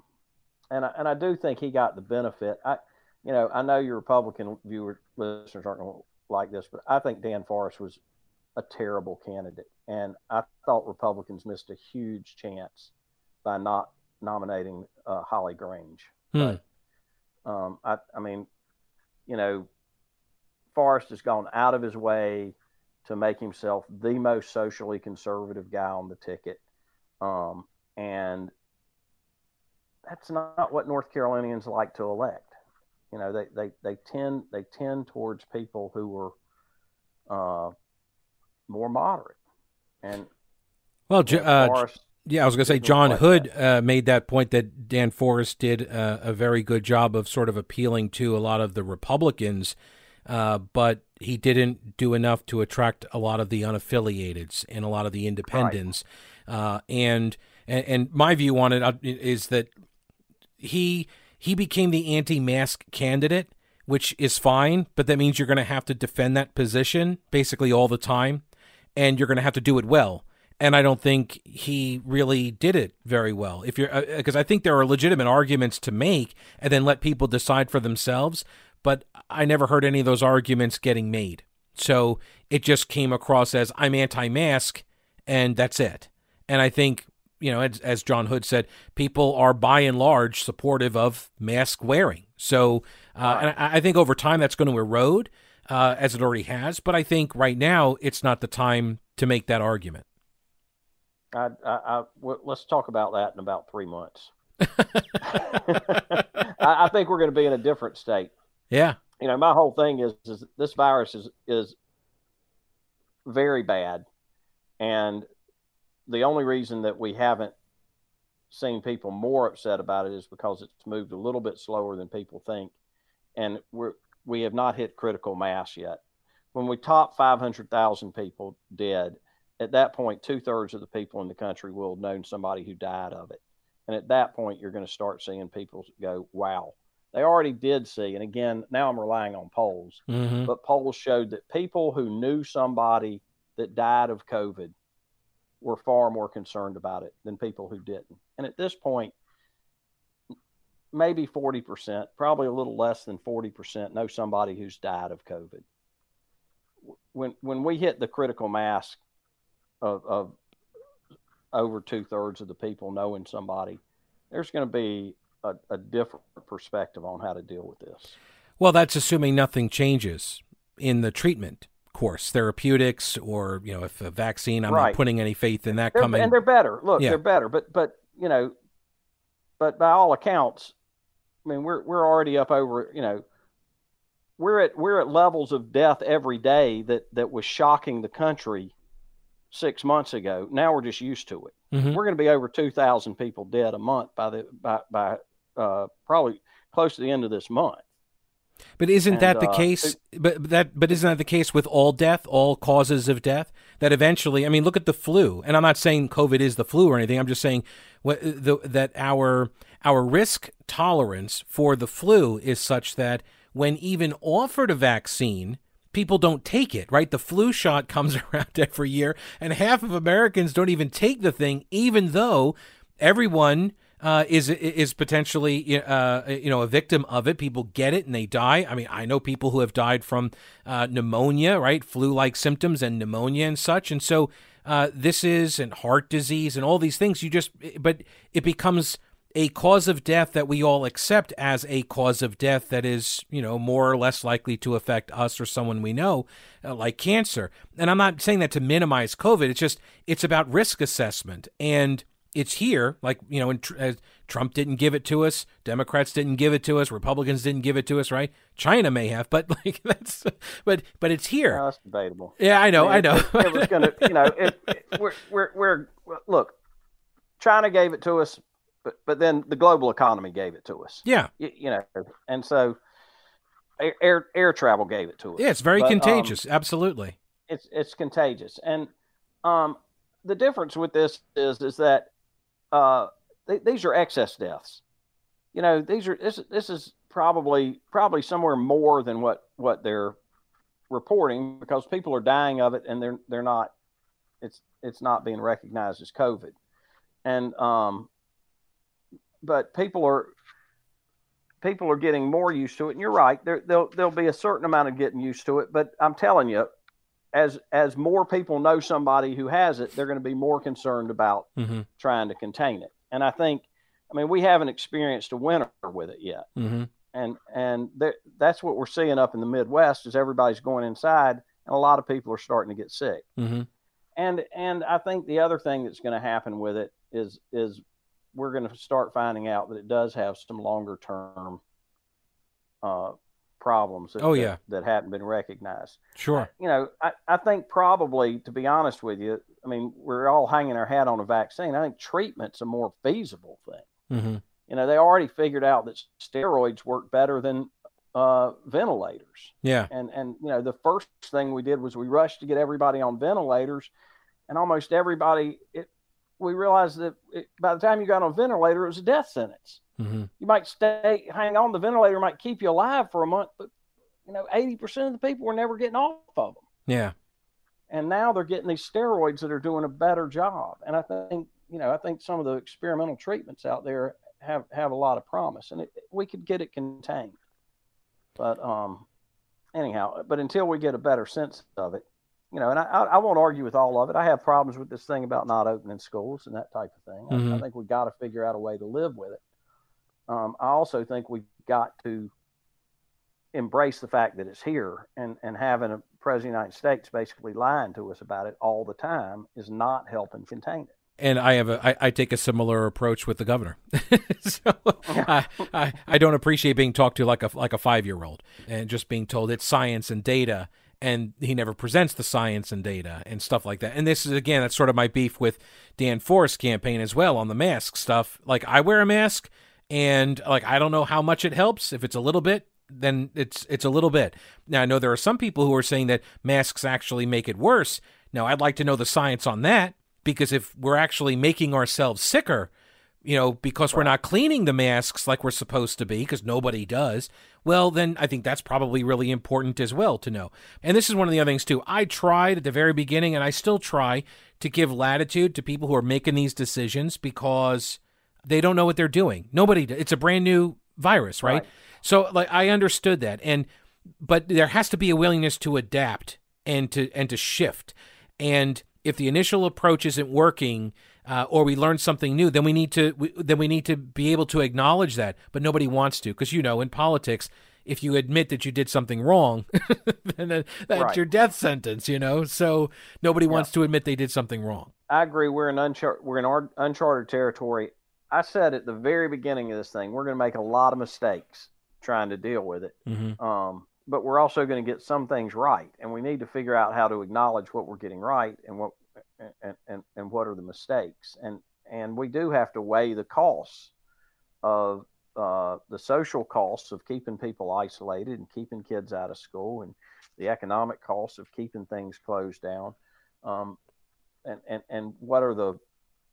and I, and I do think he got the benefit. I you know, I know your Republican viewer listeners aren't going to like this, but I think Dan Forest was a terrible candidate, and I thought Republicans missed a huge chance by not nominating uh, Holly Grange. Hmm. But, um, I, I mean, you know, Forest has gone out of his way to make himself the most socially conservative guy on the ticket. Um, and that's not what North Carolinians like to elect. You know, they, they, they tend they tend towards people who are uh, more moderate. And Well, uh, Forest, yeah, I was going to say John like Hood uh, made that point that Dan Forest did uh, a very good job of sort of appealing to a lot of the Republicans, uh, but he didn't do enough to attract a lot of the unaffiliateds and a lot of the independents. Uh, and, and my view on it uh, that he he became the anti-mask candidate, which is fine, but that means you're going to have to defend that position basically all the time, and you're going to have to do it well. And I don't think he really did it very well. If you're uh, because I think there are legitimate arguments to make, and then let people decide for themselves. But I never heard any of those arguments getting made. So it just came across as I'm anti-mask, and that's it. And I think you know, as, as John Hood said, people are by and large supportive of mask wearing. So, uh, and I, I think over time that's going to erode, uh, as it already has. But I think right now it's not the time to make that argument. I, I, I, w- let's talk about that in about three months. *laughs* I, I think we're going to be in a different state. Yeah. You know, my whole thing is, is this virus is is very bad, and the only reason that we haven't seen people more upset about it is because it's moved a little bit slower than people think, and we're we have not hit critical mass yet. When we top 500,000 people dead, at that point, two thirds of the people in the country will have known somebody who died of it. And at that point, you're going to start seeing people go, wow. They already did see, and again, now I'm relying on polls, Mm-hmm. but polls showed that people who knew somebody that died of COVID were far more concerned about it than people who didn't. And at this point, maybe 40%, probably a little less than 40% know somebody who's died of COVID. When, when we hit the critical mass of, of over two thirds of the people knowing somebody, there's going to be a, a different perspective on how to deal with this. Well, that's assuming nothing changes in the treatment course, therapeutics, or you know, if a vaccine. I'm not putting any faith in that They're- coming. and they're better. Look, Yeah. they're better. But but you know, but by all accounts, I mean we're we're already up over you know, we're at we're at levels of death every day that that was shocking the country six months ago. Now we're just used to it. Mhm. We're going to be over two thousand people dead a month by the by by uh, probably close to the end of this month. But isn't And, that the uh, case? But but that but isn't that the case with all death, all causes of death? That eventually, I mean, look at the flu, and I'm not saying COVID is the flu or anything. I'm just saying what, the, that our our risk tolerance for the flu is such that when even offered a vaccine, people don't take it. Right? The flu shot comes *laughs* around every year, and half of Americans don't even take the thing, even though everyone uh, is is potentially uh, you know a victim of it. People get it and they die. I mean, I know people who have died from uh, pneumonia, right, flu-like symptoms and pneumonia and such. And so uh, this is and heart disease and all these things. You just but it becomes a cause of death that we all accept as a cause of death that is, you know, more or less likely to affect us or someone we know, uh, like cancer. And I'm not saying that to minimize COVID. It's just it's about risk assessment and it's here. Like you know, and tr- uh, Trump didn't give it to us, Democrats didn't give it to us, Republicans didn't give it to us, right? China may have, but *laughs* like that's, but but it's here. Well, that's debatable. yeah, I know, I know. It, it was going to, you know, it, it- we're, we're, we're, look, China gave it to us, but, but then the global economy gave it to us, yeah, you, you know, and so air, air, travel gave it to us. yeah, it's very But, um, contagious. Absolutely. it's, it's contagious. And, um, the difference with this is, is that, uh, th- these are excess deaths. You know, these are, this, this is probably, probably somewhere more than what, what they're reporting because people are dying of it and they're, they're not, it's, it's not being recognized as COVID. And, um, but people are, people are getting more used to it. And you're right, there, there'll there'll be a certain amount of getting used to it. But I'm telling you, as as more people know somebody who has it, they're going to be more concerned about Mm-hmm. trying to contain it. And I think, I mean, we haven't experienced a winter with it yet, Mm-hmm. and and there, that's what we're seeing up in the Midwest is everybody's going inside, and a lot of people are starting to get sick. Mm-hmm. And and I think the other thing that's going to happen with it is is we're going to start finding out that it does have some longer term uh, problems. That, Oh, that- yeah. that, hadn't been recognized. Sure. You know, I, I think probably to be honest with you, I mean we're all hanging our hat on a vaccine. I think treatment's a more feasible thing. Mm-hmm. You know, they already figured out that steroids work better than uh, ventilators Yeah. and and you know the first thing we did was we rushed to get everybody on ventilators and almost everybody it we realized that it, by the time you got on a ventilator it was a death sentence Mm-hmm. you might stay hang on the ventilator might keep you alive for a month but you know 80% of the people were never getting off of them Yeah. and now they're getting these steroids that are doing a better job and i think you know i think some of the experimental treatments out there have have a lot of promise and it, we could get it contained but um anyhow but until we get a better sense of it you know and i i won't argue with all of it i have problems with this thing about not opening schools and that type of thing I- I, Mhm. think we got to figure out a way to live with it um i also think we've got to embrace the fact that it's here and and having a president of the United States basically lying to us about it all the time is not helping contain it. And I have a I, I take a similar approach with the governor. *laughs* so I, I I don't appreciate being talked to like a like a five year old and just being told it's science and data and he never presents the science and data and stuff like that. And this is again that's sort of my beef with Dan Forest's campaign as well on the mask stuff. Like I wear a mask and like I don't know how much it helps. If it's a little bit, then it's it's a little bit. Now I know there are some people who are saying that masks actually make it worse. Now I'd like to know the science on that because if we're actually making ourselves sicker, you know, because we're not cleaning the masks like we're supposed to be, because nobody does, well, then I think that's probably really important as well to know. And this is one of the other things, too. I tried at the very beginning, and I still try to give latitude to people who are making these decisions because they don't know what they're doing. Nobody, it's a brand new virus, right? Right. So, like, I understood that. And, but there has to be a willingness to adapt and to, and to shift. And if the initial approach isn't working, uh, or we learn something new, then we need to we, then we need to be able to acknowledge that. But nobody wants to, because you know, in politics, if you admit that you did something wrong, *laughs* then that- that's Right. your death sentence. You know, so nobody wants to admit they did something wrong. I agree. We're in unchar- we're in our uncharted territory. I said at the very beginning of this thing, we're going to make a lot of mistakes trying to deal with it. Mm-hmm. Um, but we're also going to get some things right, and we need to figure out how to acknowledge what we're getting right and what and, and, and what are the mistakes. And and we do have to weigh the costs of uh, the social costs of keeping people isolated and keeping kids out of school, and the economic costs of keeping things closed down. Um, and, and and what are the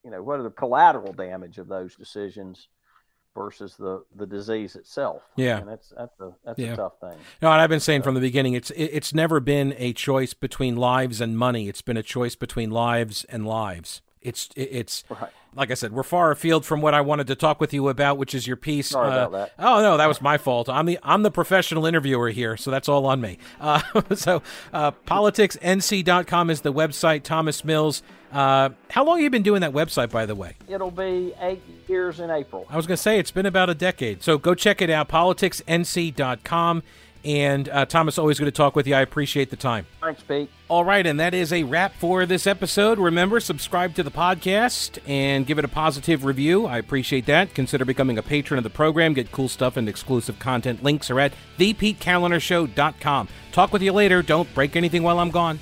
you know what are the collateral damage of those decisions versus the the disease itself Yeah. and that's that's a that's Yeah. a tough thing No, and I've been saying from the beginning, it's it, it's never been a choice between lives and money. It's been a choice between lives and lives. It's it's right like I said, we're far afield from what I wanted to talk with you about, which is your piece. Uh. Oh no, that was my fault. I'm the I'm the professional interviewer here, so that's all on me. Uh, *laughs* so, uh, politicsnc.com is the website. Thomas Mills. Uh, how long have you been doing that website, by the way? it'll be eight years in april I was going to say it's been about a decade. So go check it out, politicsnc.com. And uh, Thomas, always good to talk with you. I appreciate the time. thanks pete All right, and that is a wrap for this episode. Remember, subscribe to the podcast and give it a positive review. I appreciate that. Consider becoming a patron of the program. Get cool stuff and exclusive content. Links are at thepetekalinershow.com. Talk with you later. Don't break anything while I'm gone.